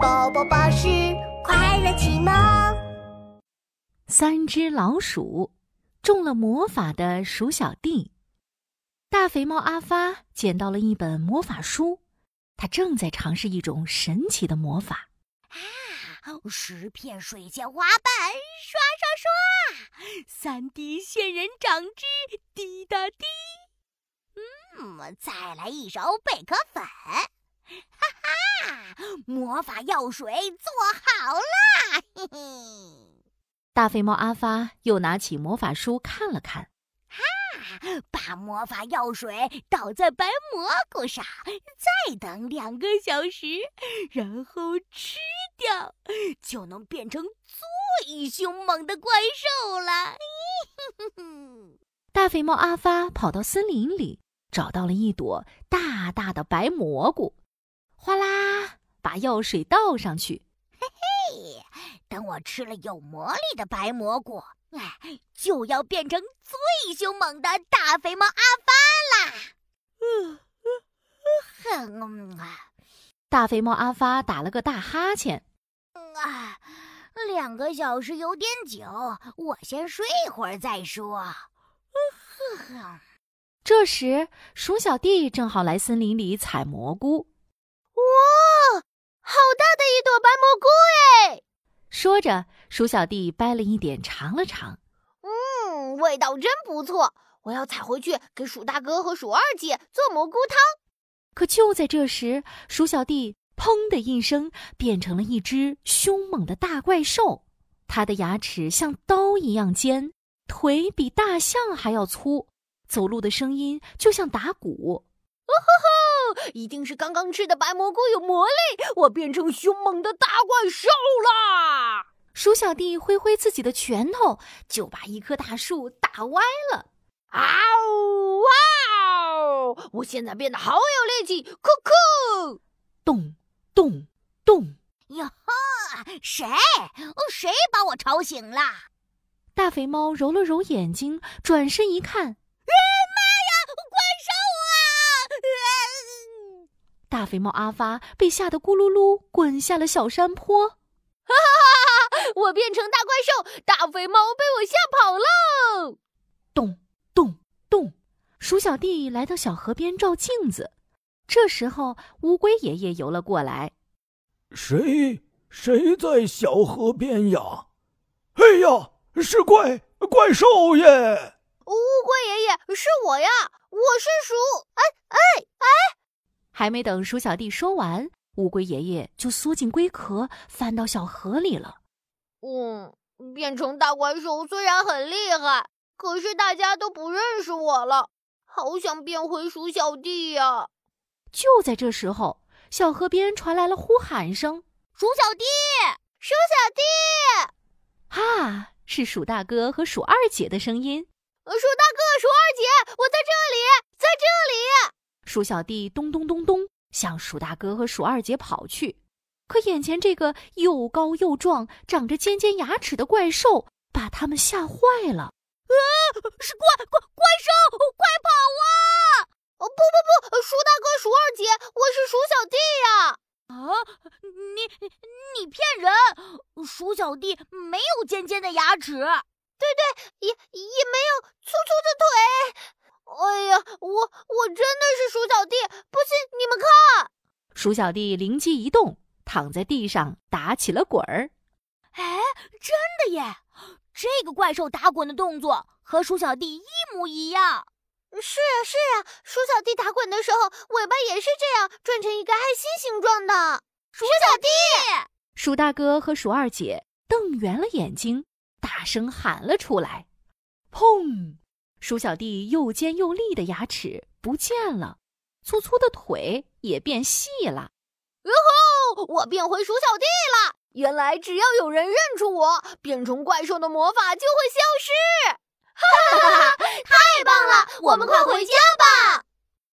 宝宝巴士快乐启蒙。三只老鼠中了魔法的鼠小弟。大肥猫阿发捡到了一本魔法书，他正在尝试一种神奇的魔法。啊，十片水仙花瓣刷刷刷，三滴仙人掌汁滴答滴。嗯，再来一勺贝壳粉。哈哈，魔法药水做好啦！嘿嘿，大肥猫阿发又拿起魔法书看了看，哈，把魔法药水倒在白蘑菇上，再等两个小时，然后吃掉，就能变成最凶猛的怪兽了。嘿大肥猫阿发跑到森林里，找到了一朵大大的白蘑菇。把药水倒上去。嘿嘿，等我吃了有魔力的白蘑菇，哎，就要变成最凶猛的大肥猫阿发啦！嗯嗯哼，大肥猫阿发打了个大哈欠。啊，两个小时有点久，我先睡会儿再说。呵呵。这时，鼠小弟正好来森林里采蘑菇。一朵白蘑菇哎！说着，鼠小弟掰了一点尝了尝，嗯，味道真不错。我要采回去给鼠大哥和鼠二姐做蘑菇汤。可就在这时，鼠小弟砰的一声变成了一只凶猛的大怪兽，它的牙齿像刀一样尖，腿比大象还要粗，走路的声音就像打鼓。哦吼吼！一定是刚刚吃的白蘑菇有魔力，我变成凶猛的大怪兽啦！鼠小弟挥挥自己的拳头，就把一棵大树打歪了。啊呜哇哦！我现在变得好有力气，酷酷！咚咚咚！哟呵，谁？哦谁把我吵醒了？大肥猫揉了揉眼睛，转身一看。大肥猫阿发被吓得咕噜噜滚下了小山坡，哈哈哈哈！我变成大怪兽，大肥猫被我吓跑喽！咚咚咚！鼠小弟来到小河边照镜子，这时候乌龟爷爷游了过来。谁谁在小河边呀？哎呀，是怪怪兽耶！乌龟爷爷，是我呀，我是鼠。哎！还没等鼠小弟说完，乌龟爷爷就缩进龟壳，翻到小河里了。嗯，变成大怪兽虽然很厉害，可是大家都不认识我了，好想变回鼠小弟呀！就在这时候，小河边传来了呼喊声：“鼠小弟，鼠小弟！”啊，是鼠大哥和鼠二姐的声音。鼠大哥，鼠二姐，我在这里，在这里。鼠小弟咚咚咚咚向鼠大哥和鼠二姐跑去，可眼前这个又高又壮、长着尖尖牙齿的怪兽把他们吓坏了。啊！是怪怪怪兽，快跑啊！哦不不不，鼠大哥、鼠二姐，我是鼠小弟呀！啊，你你骗人！鼠小弟没有尖尖的牙齿，对对，也也没有粗粗的腿。哎呀，我我真的是鼠小弟，不信你们看。鼠小弟灵机一动，躺在地上打起了滚儿。哎，真的耶！这个怪兽打滚的动作和鼠小弟一模一样。是呀是呀，鼠小弟打滚的时候尾巴也是这样转成一个爱心形状的。鼠小弟，鼠大哥和鼠二姐瞪圆了眼睛，大声喊了出来：“砰！”鼠小弟又尖又利的牙齿不见了，粗粗的腿也变细了。哟吼！我变回鼠小弟了。原来只要有人认出我，变成怪兽的魔法就会消失。哈哈哈！太棒了，我们快回家吧。